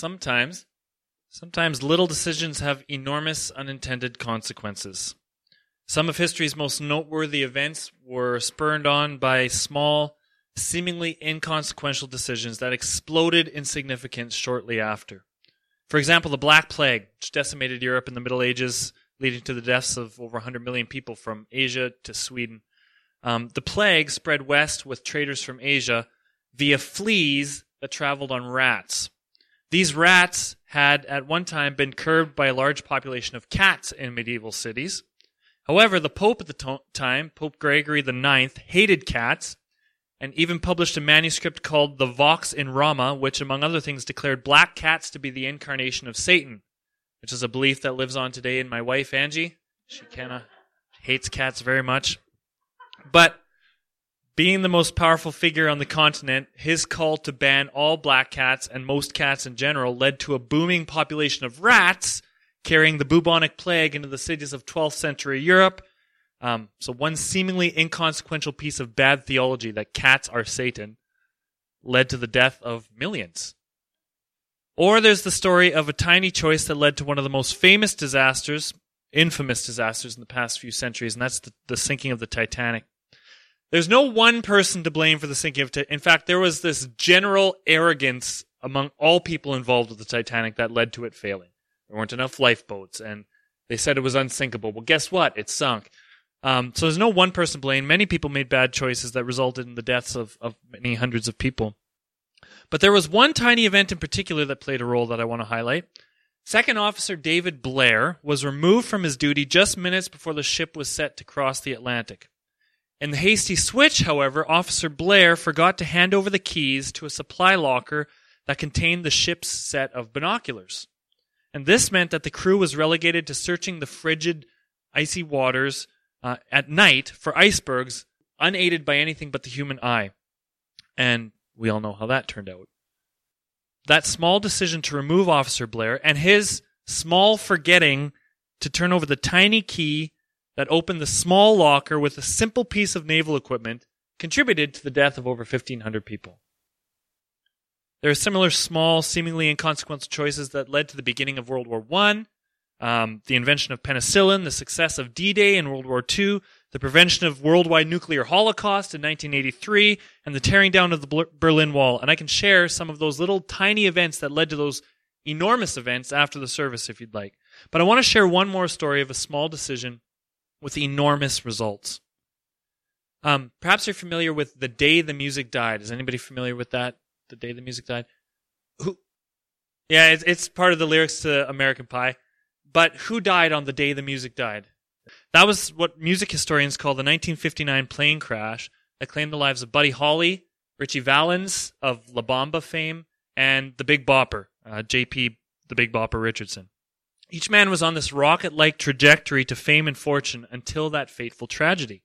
sometimes, sometimes little decisions have enormous unintended consequences. Some of history's most noteworthy events were spurned on by small, seemingly inconsequential decisions that exploded in significance shortly after. For example, the Black Plague, which decimated Europe in the Middle Ages, leading to the deaths of over 100 million people from Asia to Sweden. Um, the plague spread west with traders from Asia via fleas that traveled on rats. These rats had at one time been curbed by a large population of cats in medieval cities. However, the Pope at the to- time, Pope Gregory IX, hated cats and even published a manuscript called the Vox in Rama, which, among other things, declared black cats to be the incarnation of Satan, which is a belief that lives on today in my wife, Angie. She kind of hates cats very much. But being the most powerful figure on the continent, his call to ban all black cats and most cats in general led to a booming population of rats carrying the bubonic plague into the cities of 12th century Europe. Um, so one seemingly inconsequential piece of bad theology that cats are Satan led to the death of millions. Or there's the story of a tiny choice that led to one of the most famous disasters, infamous disasters in the past few centuries, and that's the, the sinking of the Titanic. There's no one person to blame for the sinking of Titanic. In fact, there was this general arrogance among all people involved with the Titanic that led to it failing. There weren't enough lifeboats, and they said it was unsinkable. Well, guess what? It sunk. Um, so there's no one person to blame. Many people made bad choices that resulted in the deaths of, of many hundreds of people. But there was one tiny event in particular that played a role that I want to highlight. Second Officer David Blair was removed from his duty just minutes before the ship was set to cross the Atlantic. In the hasty switch, however, Officer Blair forgot to hand over the keys to a supply locker that contained the ship's set of binoculars. And this meant that the crew was relegated to searching the frigid, icy waters uh, at night for icebergs, unaided by anything but the human eye. And we all know how that turned out. That small decision to remove Officer Blair and his small forgetting to turn over the tiny key that opened the small locker with a simple piece of naval equipment contributed to the death of over 1,500 people. There are similar small, seemingly inconsequential choices that led to the beginning of World War I, um, the invention of penicillin, the success of D-Day in World War II, the prevention of worldwide nuclear holocaust in 1983, and the tearing down of the Berlin Wall. And I can share some of those little tiny events that led to those enormous events after the service if you'd like. But I want to share one more story of a small decision with enormous results. Um, perhaps you're familiar with the day the music died. Is anybody familiar with that? The day the music died. Who? Yeah, it's, it's part of the lyrics to American Pie. But who died on the day the music died? That was what music historians call the 1959 plane crash that claimed the lives of Buddy Holly, Ritchie Valens of La Bamba fame, and the Big Bopper, uh, J.P. the Big Bopper Richardson. Each man was on this rocket like trajectory to fame and fortune until that fateful tragedy.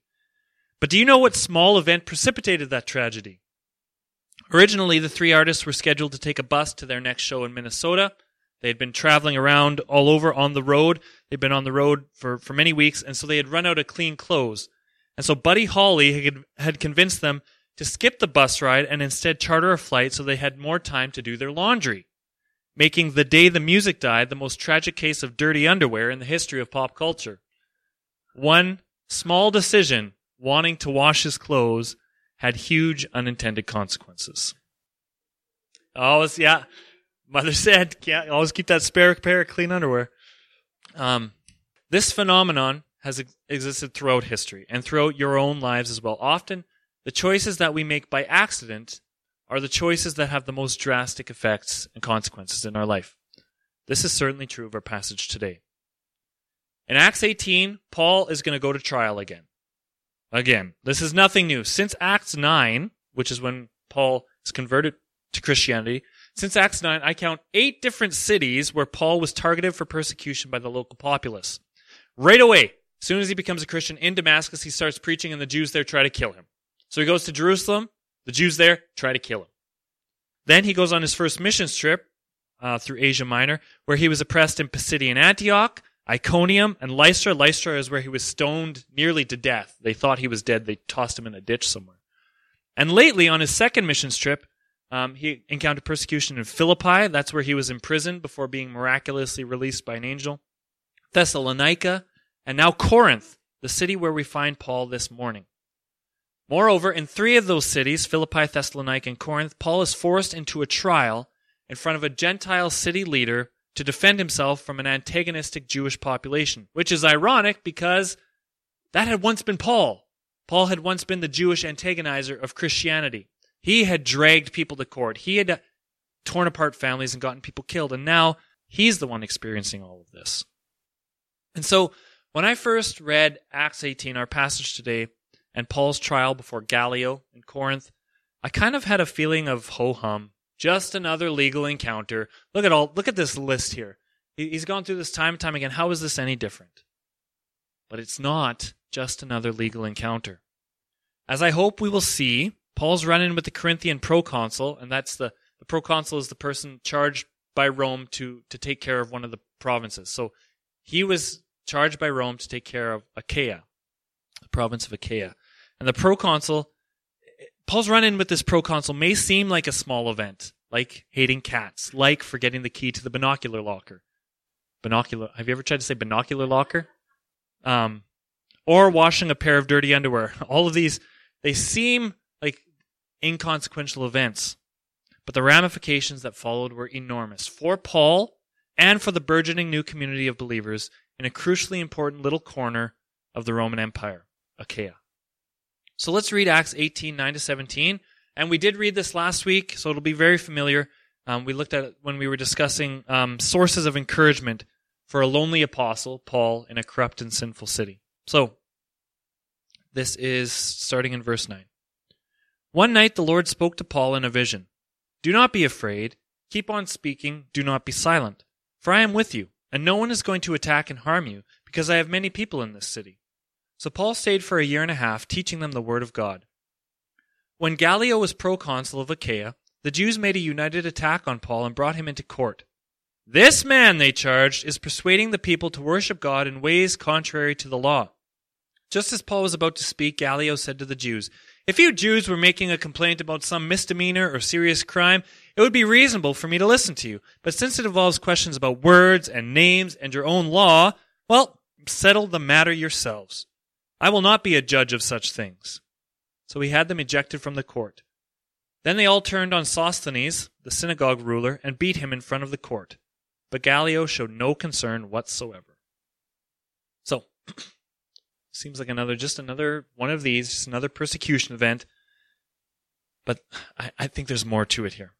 But do you know what small event precipitated that tragedy? Originally, the three artists were scheduled to take a bus to their next show in Minnesota. They had been traveling around all over on the road. They'd been on the road for, for many weeks, and so they had run out of clean clothes. And so Buddy Holly had, had convinced them to skip the bus ride and instead charter a flight so they had more time to do their laundry making The Day the Music Died the most tragic case of dirty underwear in the history of pop culture. One small decision, wanting to wash his clothes, had huge unintended consequences. Always, yeah. Mother said, yeah, always keep that spare pair of clean underwear. Um, this phenomenon has ex- existed throughout history and throughout your own lives as well. Often, the choices that we make by accident are the choices that have the most drastic effects and consequences in our life. This is certainly true of our passage today. In Acts 18, Paul is going to go to trial again. Again, this is nothing new. Since Acts 9, which is when Paul is converted to Christianity, since Acts 9, I count eight different cities where Paul was targeted for persecution by the local populace. Right away, as soon as he becomes a Christian in Damascus, he starts preaching and the Jews there try to kill him. So he goes to Jerusalem, the Jews there try to kill him. Then he goes on his first missions trip uh, through Asia Minor, where he was oppressed in Pisidian Antioch, Iconium, and Lystra. Lystra is where he was stoned nearly to death. They thought he was dead. They tossed him in a ditch somewhere. And lately, on his second missions trip, Um, he encountered persecution in Philippi. That's where he was imprisoned before being miraculously released by an angel. Thessalonica, and now Corinth, the city where we find Paul this morning. Moreover, in three of those cities, Philippi, Thessalonica, and Corinth, Paul is forced into a trial in front of a Gentile city leader to defend himself from an antagonistic Jewish population, which is ironic because that had once been Paul. Paul had once been the Jewish antagonizer of Christianity. He had dragged people to court. He had torn apart families and gotten people killed. And now he's the one experiencing all of this. And so when I first read Acts 18, our passage today, and Paul's trial before Gallio in Corinth, I kind of had a feeling of ho hum. Just another legal encounter. Look at all look at this list here. He's gone through this time and time again. How is this any different? But it's not just another legal encounter. As I hope we will see, Paul's running with the Corinthian proconsul, and that's the, the proconsul is the person charged by Rome to, to take care of one of the provinces. So he was charged by Rome to take care of Achaia, the province of Achaia. And the proconsul, Paul's run in with this proconsul may seem like a small event, like hating cats, like forgetting the key to the binocular locker. Binocular, have you ever tried to say binocular locker? Um, or washing a pair of dirty underwear. All of these, they seem like inconsequential events, but the ramifications that followed were enormous for Paul and for the burgeoning new community of believers in a crucially important little corner of the Roman Empire, Achaia. So let's read Acts 18, 9 to 17. And we did read this last week, so it'll be very familiar. Um, we looked at it when we were discussing um, sources of encouragement for a lonely apostle, Paul, in a corrupt and sinful city. So, this is starting in verse 9. One night the Lord spoke to Paul in a vision Do not be afraid. Keep on speaking. Do not be silent. For I am with you, and no one is going to attack and harm you, because I have many people in this city. So Paul stayed for a year and a half, teaching them the word of God. When Gallio was proconsul of Achaia, the Jews made a united attack on Paul and brought him into court. This man, they charged, is persuading the people to worship God in ways contrary to the law. Just as Paul was about to speak, Gallio said to the Jews, If you Jews were making a complaint about some misdemeanor or serious crime, it would be reasonable for me to listen to you. But since it involves questions about words and names and your own law, well, settle the matter yourselves. I will not be a judge of such things. So he had them ejected from the court. Then they all turned on Sosthenes, the synagogue ruler, and beat him in front of the court. But Gallio showed no concern whatsoever. So, seems like another, just another one of these, just another persecution event. But I, I think there's more to it here.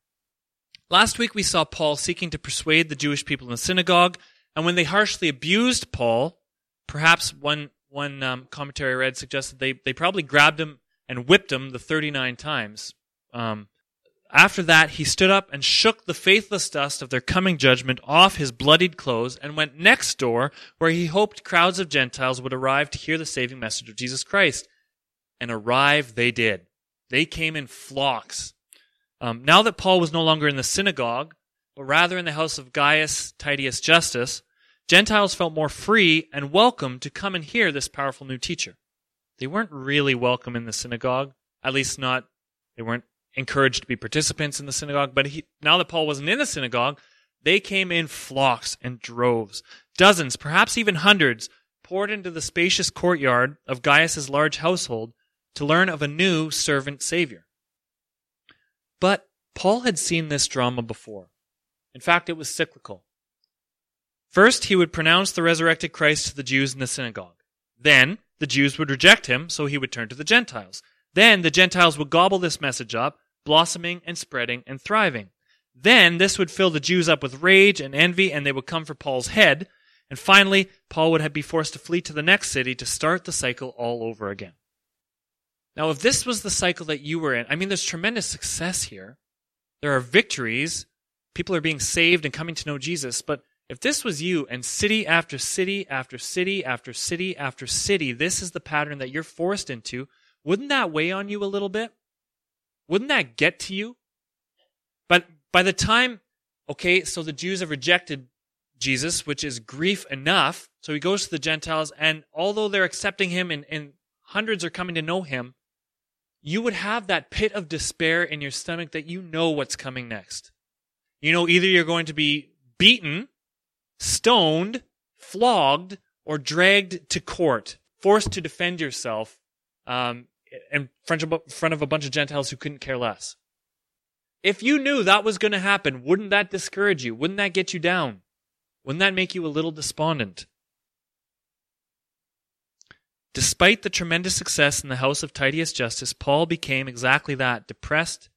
Last week we saw Paul seeking to persuade the Jewish people in the synagogue, and when they harshly abused Paul, perhaps one one um, commentary I read suggested they, they probably grabbed him and whipped him the 39 times. Um, after that, he stood up and shook the faithless dust of their coming judgment off his bloodied clothes and went next door where he hoped crowds of Gentiles would arrive to hear the saving message of Jesus Christ. And arrive they did. They came in flocks. Um, now that Paul was no longer in the synagogue, but rather in the house of Gaius Titius Justus, Gentiles felt more free and welcome to come and hear this powerful new teacher. They weren't really welcome in the synagogue, at least not, they weren't encouraged to be participants in the synagogue, but he, now that Paul wasn't in the synagogue, they came in flocks and droves. Dozens, perhaps even hundreds, poured into the spacious courtyard of Gaius's large household to learn of a new servant savior. But Paul had seen this drama before. In fact, it was cyclical. First, he would pronounce the resurrected Christ to the Jews in the synagogue. Then, the Jews would reject him, so he would turn to the Gentiles. Then, the Gentiles would gobble this message up, blossoming and spreading and thriving. Then, this would fill the Jews up with rage and envy, and they would come for Paul's head. And finally, Paul would be forced to flee to the next city to start the cycle all over again. Now, if this was the cycle that you were in, I mean, there's tremendous success here. There are victories. People are being saved and coming to know Jesus, but if this was you and city after city after city after city after city, this is the pattern that you're forced into, wouldn't that weigh on you a little bit? Wouldn't that get to you? But by the time, okay, so the Jews have rejected Jesus, which is grief enough. So he goes to the Gentiles, and although they're accepting him and, and hundreds are coming to know him, you would have that pit of despair in your stomach that you know what's coming next. You know, either you're going to be beaten, stoned, flogged, or dragged to court, forced to defend yourself um, in front of a bunch of Gentiles who couldn't care less. If you knew that was going to happen, wouldn't that discourage you? Wouldn't that get you down? Wouldn't that make you a little despondent? Despite the tremendous success in the house of Titius Justus, Paul became exactly that depressed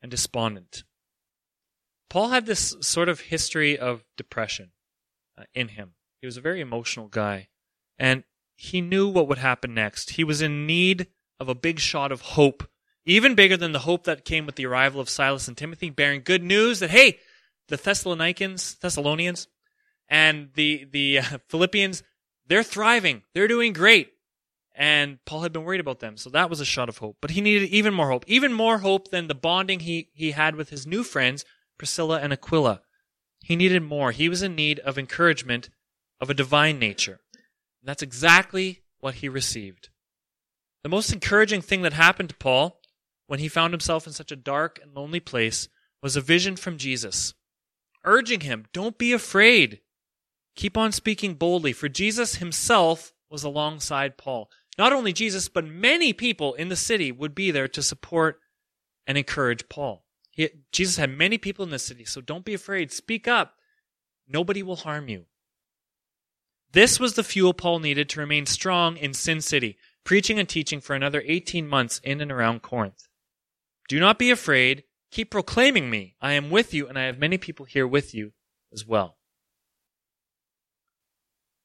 and despondent. Paul had this sort of history of depression uh, in him. He was a very emotional guy, and he knew what would happen next. He was in need of a big shot of hope, even bigger than the hope that came with the arrival of Silas and Timothy, bearing good news that, hey, the Thessalonians, Thessalonians, and the, the uh, Philippians, they're thriving. They're doing great. And Paul had been worried about them. So that was a shot of hope. But he needed even more hope, even more hope than the bonding he, he had with his new friends, Priscilla and Aquila. He needed more. He was in need of encouragement of a divine nature. And that's exactly what he received. The most encouraging thing that happened to Paul when he found himself in such a dark and lonely place was a vision from Jesus, urging him, Don't be afraid. Keep on speaking boldly, for Jesus himself was alongside Paul. Not only Jesus, but many people in the city would be there to support and encourage Paul. He, Jesus had many people in the city, so don't be afraid. Speak up. Nobody will harm you. This was the fuel Paul needed to remain strong in Sin City, preaching and teaching for another 18 months in and around Corinth. Do not be afraid. Keep proclaiming me. I am with you, and I have many people here with you as well.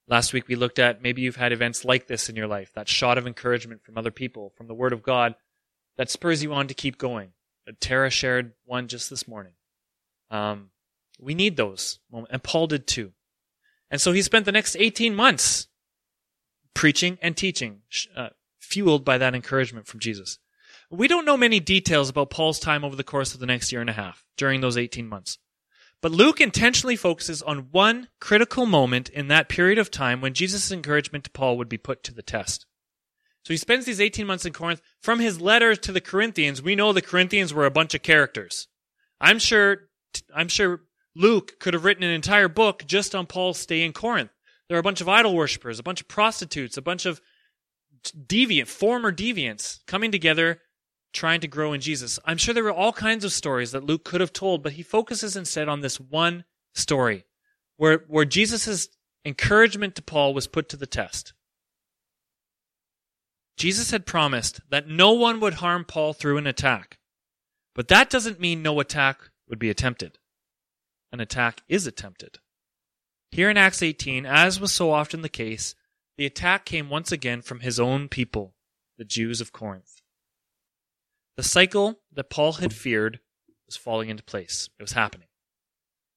Last week we looked at maybe you've had events like this in your life, that shot of encouragement from other people, from the Word of God, that spurs you on to keep going. Tara shared one just this morning. Um, we need those, moments. and Paul did too. And so he spent the next 18 months preaching and teaching, uh, fueled by that encouragement from Jesus. We don't know many details about Paul's time over the course of the next year and a half during those 18 months. But Luke intentionally focuses on one critical moment in that period of time when Jesus' encouragement to Paul would be put to the test. So he spends these 18 months in Corinth. From his letters to the Corinthians, we know the Corinthians were a bunch of characters. I'm sure, I'm sure Luke could have written an entire book just on Paul's stay in Corinth. There are a bunch of idol worshippers, a bunch of prostitutes, a bunch of deviant, former deviants coming together trying to grow in Jesus. I'm sure there were all kinds of stories that Luke could have told, but he focuses instead on this one story where, where Jesus' encouragement to Paul was put to the test. Jesus had promised that no one would harm Paul through an attack. But that doesn't mean no attack would be attempted. An attack is attempted. Here in Acts 18, as was so often the case, the attack came once again from his own people, the Jews of Corinth. The cycle that Paul had feared was falling into place. It was happening.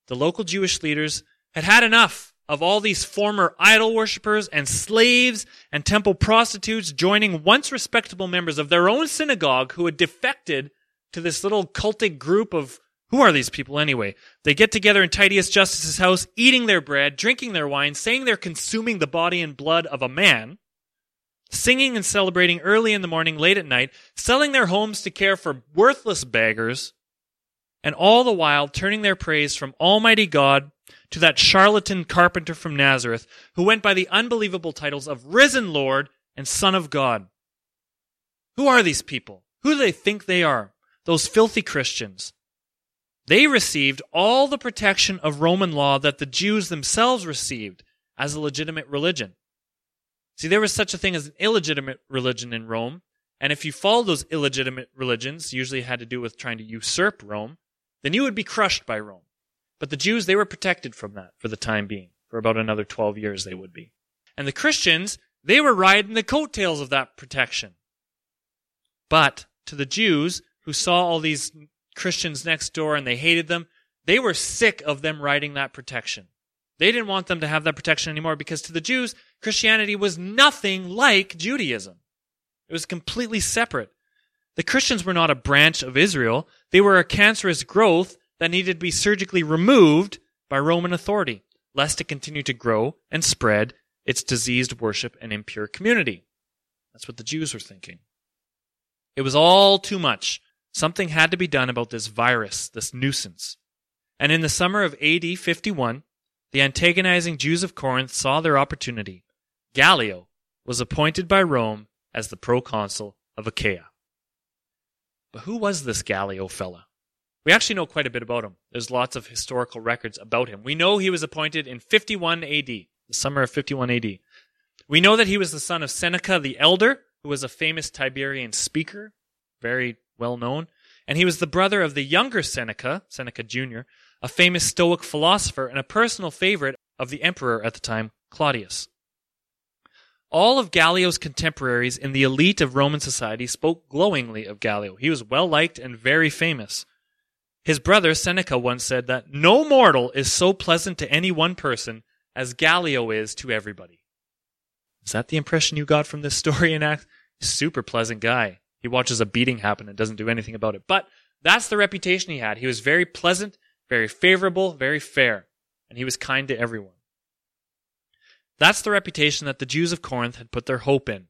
The local Jewish leaders had had enough of all these former idol worshippers and slaves and temple prostitutes joining once respectable members of their own synagogue who had defected to this little cultic group of who are these people anyway? They get together in Titius Justus's house, eating their bread, drinking their wine, saying they're consuming the body and blood of a man singing and celebrating early in the morning, late at night, selling their homes to care for worthless beggars, and all the while turning their praise from Almighty God to that charlatan carpenter from Nazareth who went by the unbelievable titles of Risen Lord and Son of God. Who are these people? Who do they think they are? Those filthy Christians. They received all the protection of Roman law that the Jews themselves received as a legitimate religion. See, there was such a thing as an illegitimate religion in Rome, and if you followed those illegitimate religions, usually had to do with trying to usurp Rome, then you would be crushed by Rome. But the Jews, they were protected from that for the time being. For about another 12 years, they would be. And the Christians, they were riding the coattails of that protection. But to the Jews, who saw all these Christians next door and they hated them, they were sick of them riding that protection. They didn't want them to have that protection anymore because to the Jews, Christianity was nothing like Judaism. It was completely separate. The Christians were not a branch of Israel. They were a cancerous growth that needed to be surgically removed by Roman authority, lest it continue to grow and spread its diseased worship and impure community. That's what the Jews were thinking. It was all too much. Something had to be done about this virus, this nuisance. And in the summer of AD 51, the antagonizing Jews of Corinth saw their opportunity. Gallio was appointed by Rome as the proconsul of Achaia. But who was this Gallio fella? We actually know quite a bit about him. There's lots of historical records about him. We know he was appointed in 51 AD, the summer of 51 AD. We know that he was the son of Seneca the Elder, who was a famous Tiberian speaker, very well known. And he was the brother of the younger Seneca, Seneca Jr., a famous Stoic philosopher and a personal favorite of the emperor at the time, Claudius. All of Gallio's contemporaries in the elite of Roman society spoke glowingly of Gallio. He was well liked and very famous. His brother Seneca once said that no mortal is so pleasant to any one person as Gallio is to everybody. Is that the impression you got from this story in act? Super pleasant guy. He watches a beating happen and doesn't do anything about it. But that's the reputation he had. He was very pleasant, very favorable, very fair, and he was kind to everyone. That's the reputation that the Jews of Corinth had put their hope in,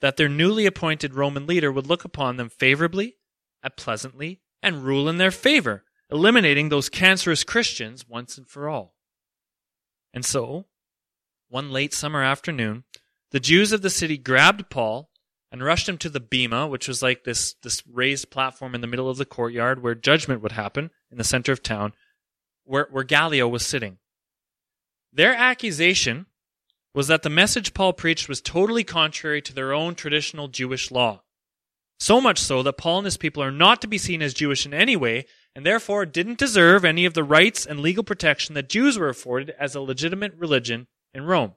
that their newly appointed Roman leader would look upon them favorably and pleasantly and rule in their favor, eliminating those cancerous Christians once and for all. And so, one late summer afternoon, the Jews of the city grabbed Paul and rushed him to the bema, which was like this, this raised platform in the middle of the courtyard where judgment would happen in the center of town, where, where Gallio was sitting. Their accusation was that the message Paul preached was totally contrary to their own traditional Jewish law. So much so that Paul and his people are not to be seen as Jewish in any way, and therefore didn't deserve any of the rights and legal protection that Jews were afforded as a legitimate religion in Rome.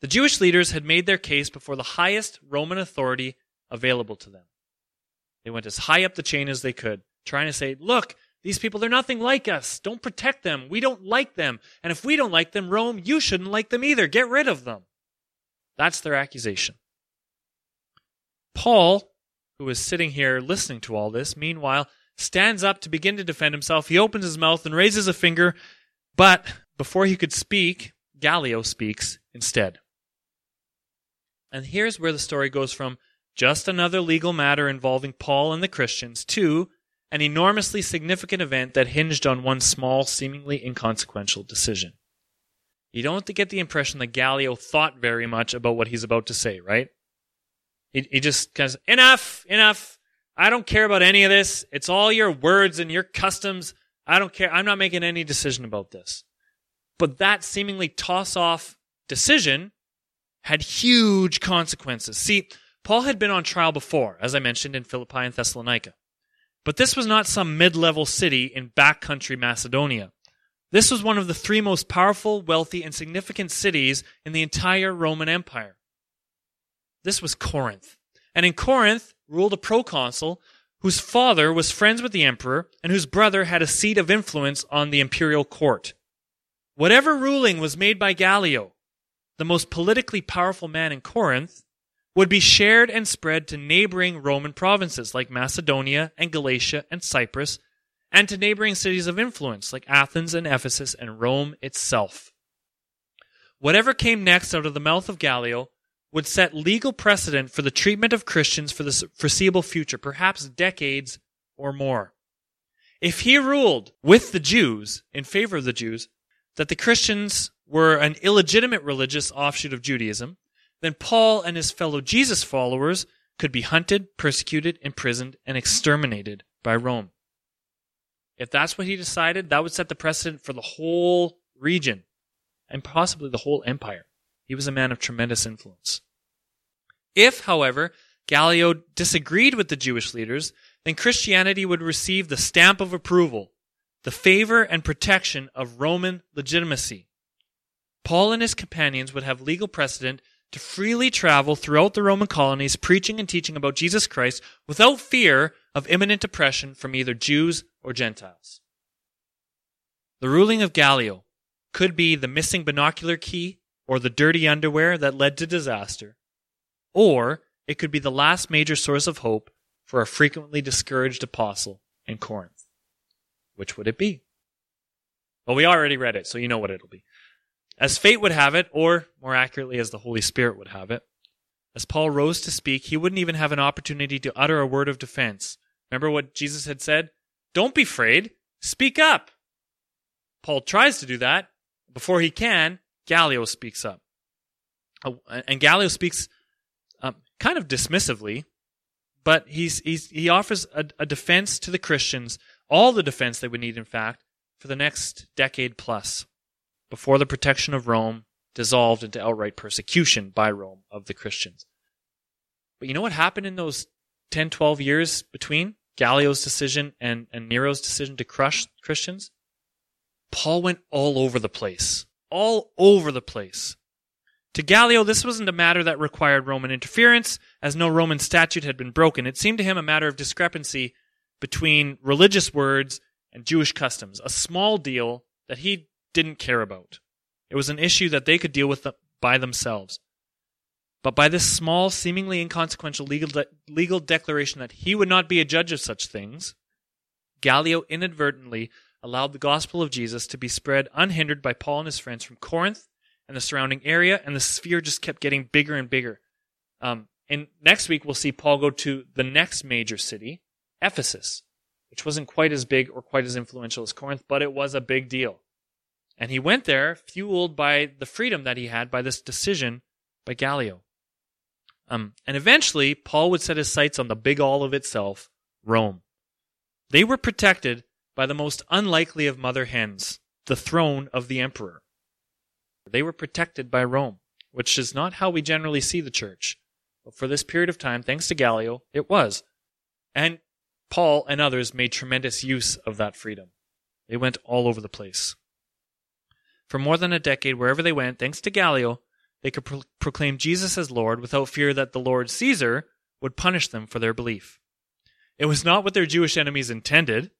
The Jewish leaders had made their case before the highest Roman authority available to them. They went as high up the chain as they could, trying to say, look, these people, they're nothing like us. Don't protect them. We don't like them. And if we don't like them, Rome, you shouldn't like them either. Get rid of them. That's their accusation. Paul, who is sitting here listening to all this, meanwhile, stands up to begin to defend himself. He opens his mouth and raises a finger, but before he could speak, Gallio speaks instead. And here's where the story goes from just another legal matter involving Paul and the Christians to an enormously significant event that hinged on one small, seemingly inconsequential decision. You don't get the impression that Gallio thought very much about what he's about to say, right? He, he just of, enough, enough. I don't care about any of this. It's all your words and your customs. I don't care. I'm not making any decision about this. But that seemingly toss off decision had huge consequences. See, Paul had been on trial before, as I mentioned in Philippi and Thessalonica. But this was not some mid level city in backcountry Macedonia. This was one of the three most powerful, wealthy, and significant cities in the entire Roman Empire. This was Corinth. And in Corinth ruled a proconsul whose father was friends with the emperor and whose brother had a seat of influence on the imperial court. Whatever ruling was made by Gallio, the most politically powerful man in Corinth, would be shared and spread to neighboring Roman provinces like Macedonia and Galatia and Cyprus, and to neighboring cities of influence like Athens and Ephesus and Rome itself. Whatever came next out of the mouth of Gallio would set legal precedent for the treatment of Christians for the foreseeable future, perhaps decades or more. If he ruled with the Jews, in favor of the Jews, that the Christians were an illegitimate religious offshoot of Judaism, then Paul and his fellow Jesus followers could be hunted, persecuted, imprisoned, and exterminated by Rome. If that's what he decided, that would set the precedent for the whole region and possibly the whole empire. He was a man of tremendous influence. If, however, Gallio disagreed with the Jewish leaders, then Christianity would receive the stamp of approval, the favor and protection of Roman legitimacy. Paul and his companions would have legal precedent to freely travel throughout the Roman colonies preaching and teaching about Jesus Christ without fear of imminent oppression from either Jews or Gentiles. The ruling of Gallio could be the missing binocular key or the dirty underwear that led to disaster, or it could be the last major source of hope for a frequently discouraged apostle in Corinth. Which would it be? Well, we already read it, so you know what it'll be. As fate would have it, or more accurately, as the Holy Spirit would have it, As Paul rose to speak, he wouldn't even have an opportunity to utter a word of defense. Remember what Jesus had said? Don't be afraid. Speak up. Paul tries to do that. Before he can, Gallio speaks up. And Gallio speaks um, kind of dismissively, but he's, he's, he offers a, a defense to the Christians, all the defense they would need, in fact, for the next decade plus, before the protection of Rome dissolved into outright persecution by Rome of the Christians. But you know what happened in those 10, 12 years between Gallio's decision and, and Nero's decision to crush Christians? Paul went all over the place. All over the place. To Gallio, this wasn't a matter that required Roman interference, as no Roman statute had been broken. It seemed to him a matter of discrepancy between religious words and Jewish customs, a small deal that he didn't care about. It was an issue that they could deal with by themselves. But by this small, seemingly inconsequential legal, de- legal declaration that he would not be a judge of such things, Gallio inadvertently allowed the gospel of Jesus to be spread unhindered by Paul and his friends from Corinth and the surrounding area, and the sphere just kept getting bigger and bigger. Um, and next week, we'll see Paul go to the next major city, Ephesus, which wasn't quite as big or quite as influential as Corinth, but it was a big deal. And he went there fueled by the freedom that he had by this decision by Gallio. Um, and eventually, Paul would set his sights on the big all of itself, Rome. They were protected by the most unlikely of mother hens, the throne of the emperor. They were protected by Rome, which is not how we generally see the church. But for this period of time, thanks to Gallio, it was. And Paul and others made tremendous use of that freedom. They went all over the place. For more than a decade, wherever they went, thanks to Gallio, they could pro- proclaim Jesus as Lord without fear that the Lord Caesar would punish them for their belief. It was not what their Jewish enemies intended,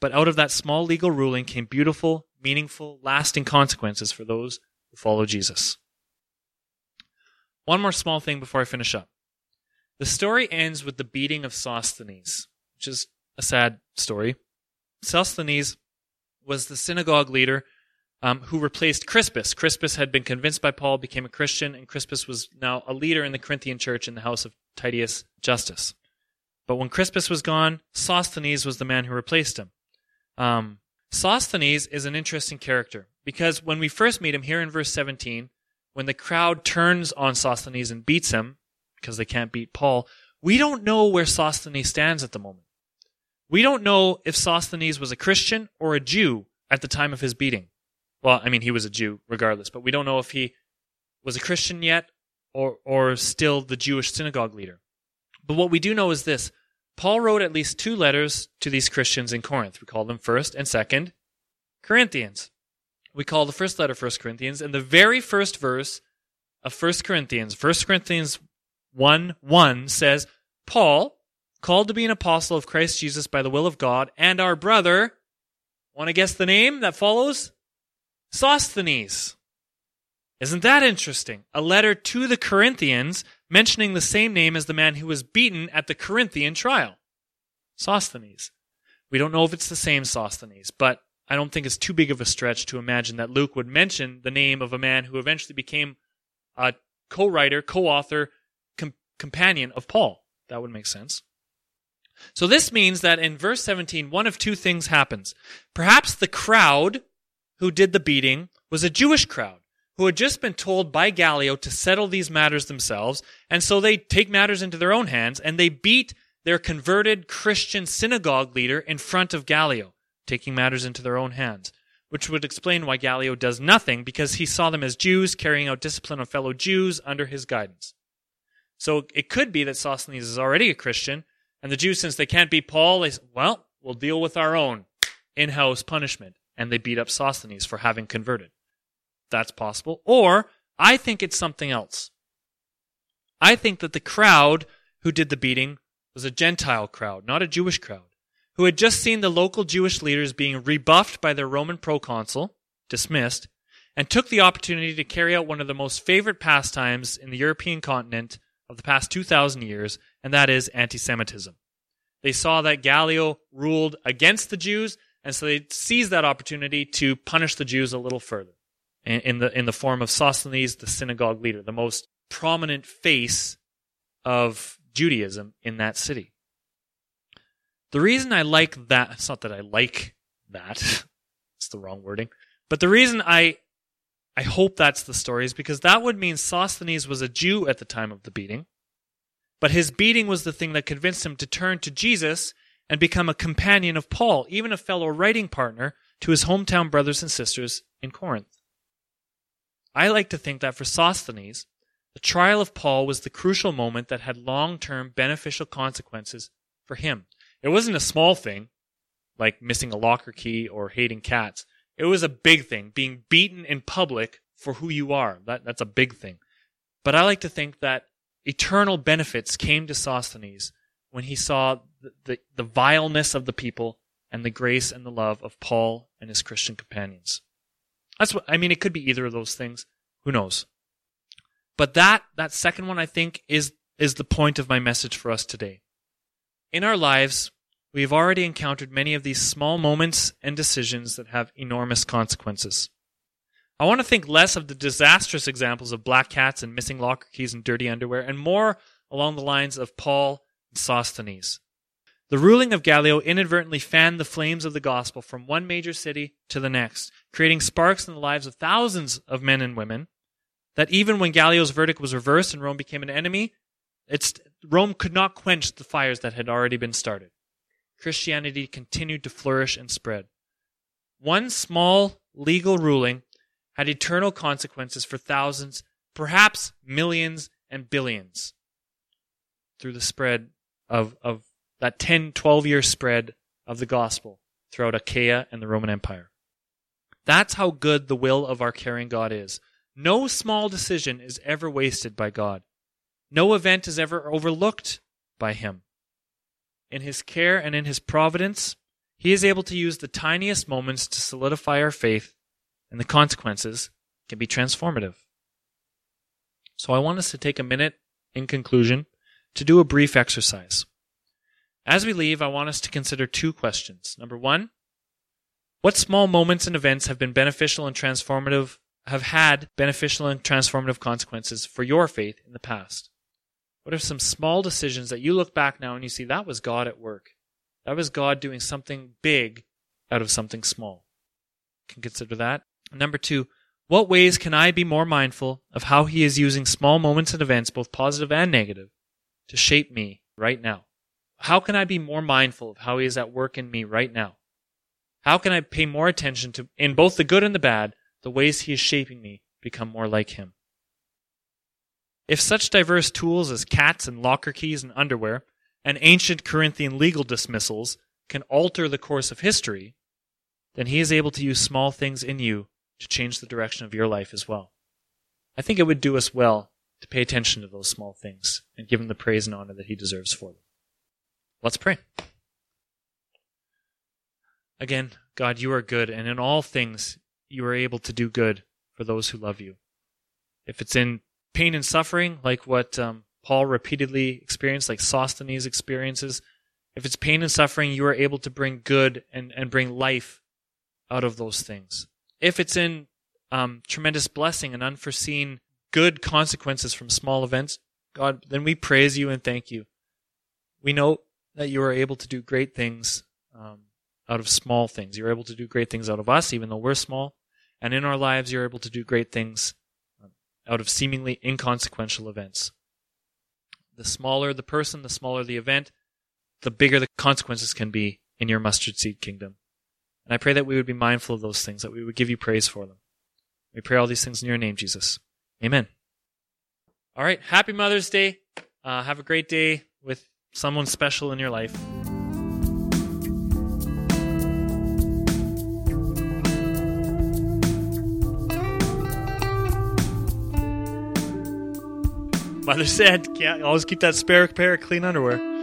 but out of that small legal ruling came beautiful, meaningful, lasting consequences for those who follow Jesus. One more small thing before I finish up. The story ends with the beating of Sosthenes, which is a sad story. Sosthenes was the synagogue leader um, who replaced Crispus. Crispus had been convinced by Paul, became a Christian, and Crispus was now a leader in the Corinthian church in the house of Titius Justus. But when Crispus was gone, Sosthenes was the man who replaced him. Um, Sosthenes is an interesting character because when we first meet him here in verse 17, when the crowd turns on Sosthenes and beats him because they can't beat Paul, we don't know where Sosthenes stands at the moment. We don't know if Sosthenes was a Christian or a Jew at the time of his beating. Well, I mean, he was a Jew regardless, but we don't know if he was a Christian yet or, or still the Jewish synagogue leader. But what we do know is this Paul wrote at least two letters to these Christians in Corinth. We call them first and second Corinthians. We call the first letter First Corinthians, and the very first verse of First Corinthians, First Corinthians 1 1 says, Paul, called to be an apostle of Christ Jesus by the will of God, and our brother, want to guess the name that follows? Sosthenes. Isn't that interesting? A letter to the Corinthians mentioning the same name as the man who was beaten at the Corinthian trial. Sosthenes. We don't know if it's the same Sosthenes, but I don't think it's too big of a stretch to imagine that Luke would mention the name of a man who eventually became a co writer, co author, com- companion of Paul. That would make sense. So this means that in verse 17, one of two things happens. Perhaps the crowd who did the beating was a Jewish crowd who had just been told by Gallio to settle these matters themselves, and so they take matters into their own hands and they beat their converted Christian synagogue leader in front of Gallio, taking matters into their own hands. Which would explain why Gallio does nothing, because he saw them as Jews carrying out discipline on fellow Jews under his guidance. So it could be that Sosthenes is already a Christian, and the Jews, since they can't beat Paul, they say, well, we'll deal with our own in house punishment. And they beat up Sosthenes for having converted. That's possible. Or I think it's something else. I think that the crowd who did the beating was a Gentile crowd, not a Jewish crowd, who had just seen the local Jewish leaders being rebuffed by their Roman proconsul, dismissed, and took the opportunity to carry out one of the most favorite pastimes in the European continent of the past 2,000 years, and that is anti Semitism. They saw that Gallio ruled against the Jews, and so they seized that opportunity to punish the Jews a little further in the in the form of Sosthenes, the synagogue leader, the most prominent face of Judaism in that city. The reason I like that, it's not that I like that, it's the wrong wording, but the reason I I hope that's the story is because that would mean Sosthenes was a Jew at the time of the beating, but his beating was the thing that convinced him to turn to Jesus and become a companion of Paul, even a fellow writing partner to his hometown brothers and sisters in Corinth. I like to think that for Sosthenes, the trial of Paul was the crucial moment that had long term beneficial consequences for him. It wasn't a small thing, like missing a locker key or hating cats. It was a big thing, being beaten in public for who you are. That, that's a big thing. But I like to think that eternal benefits came to Sosthenes when he saw the, the, the vileness of the people and the grace and the love of Paul and his Christian companions. That's what I mean. It could be either of those things. Who knows? But that that second one, I think, is is the point of my message for us today. In our lives, we have already encountered many of these small moments and decisions that have enormous consequences. I want to think less of the disastrous examples of black cats and missing locker keys and dirty underwear, and more along the lines of Paul and Sosthenes. The ruling of Gallio inadvertently fanned the flames of the gospel from one major city to the next, creating sparks in the lives of thousands of men and women. That even when Gallio's verdict was reversed and Rome became an enemy, Rome could not quench the fires that had already been started. Christianity continued to flourish and spread. One small legal ruling had eternal consequences for thousands, perhaps millions and billions through the spread of, of that 10, 12 year spread of the gospel throughout Achaia and the Roman Empire. That's how good the will of our caring God is. No small decision is ever wasted by God. No event is ever overlooked by Him. In His care and in His providence, He is able to use the tiniest moments to solidify our faith, and the consequences can be transformative. So I want us to take a minute in conclusion to do a brief exercise. As we leave, I want us to consider two questions. Number one, what small moments and events have been beneficial and transformative, have had beneficial and transformative consequences for your faith in the past? What are some small decisions that you look back now and you see that was God at work? That was God doing something big out of something small. can consider that. Number two, what ways can I be more mindful of how He is using small moments and events, both positive and negative, to shape me right now? How can I be more mindful of how He is at work in me right now? How can I pay more attention to, in both the good and the bad, the ways He is shaping me become more like Him? If such diverse tools as cats and locker keys and underwear, and ancient Corinthian legal dismissals can alter the course of history, then He is able to use small things in you to change the direction of your life as well. I think it would do us well to pay attention to those small things and give Him the praise and honor that He deserves for them. Let's pray. Again, God, you are good, and in all things you are able to do good for those who love you. If it's in pain and suffering, like what um, Paul repeatedly experienced, like Sosthenes experiences, if it's pain and suffering, you are able to bring good and, and bring life out of those things. If it's in um, tremendous blessing and unforeseen good consequences from small events, God, then we praise you and thank you. We know that you are able to do great things um, out of small things. You're able to do great things out of us, even though we're small. And in our lives, you're able to do great things um, out of seemingly inconsequential events. The smaller the person, the smaller the event, the bigger the consequences can be in your mustard seed kingdom. And I pray that we would be mindful of those things, that we would give you praise for them. We pray all these things in your name, Jesus. Amen. All right. Happy Mother's Day. Uh, have a great day someone special in your life. Mother said, "Yeah, always keep that spare pair of clean underwear."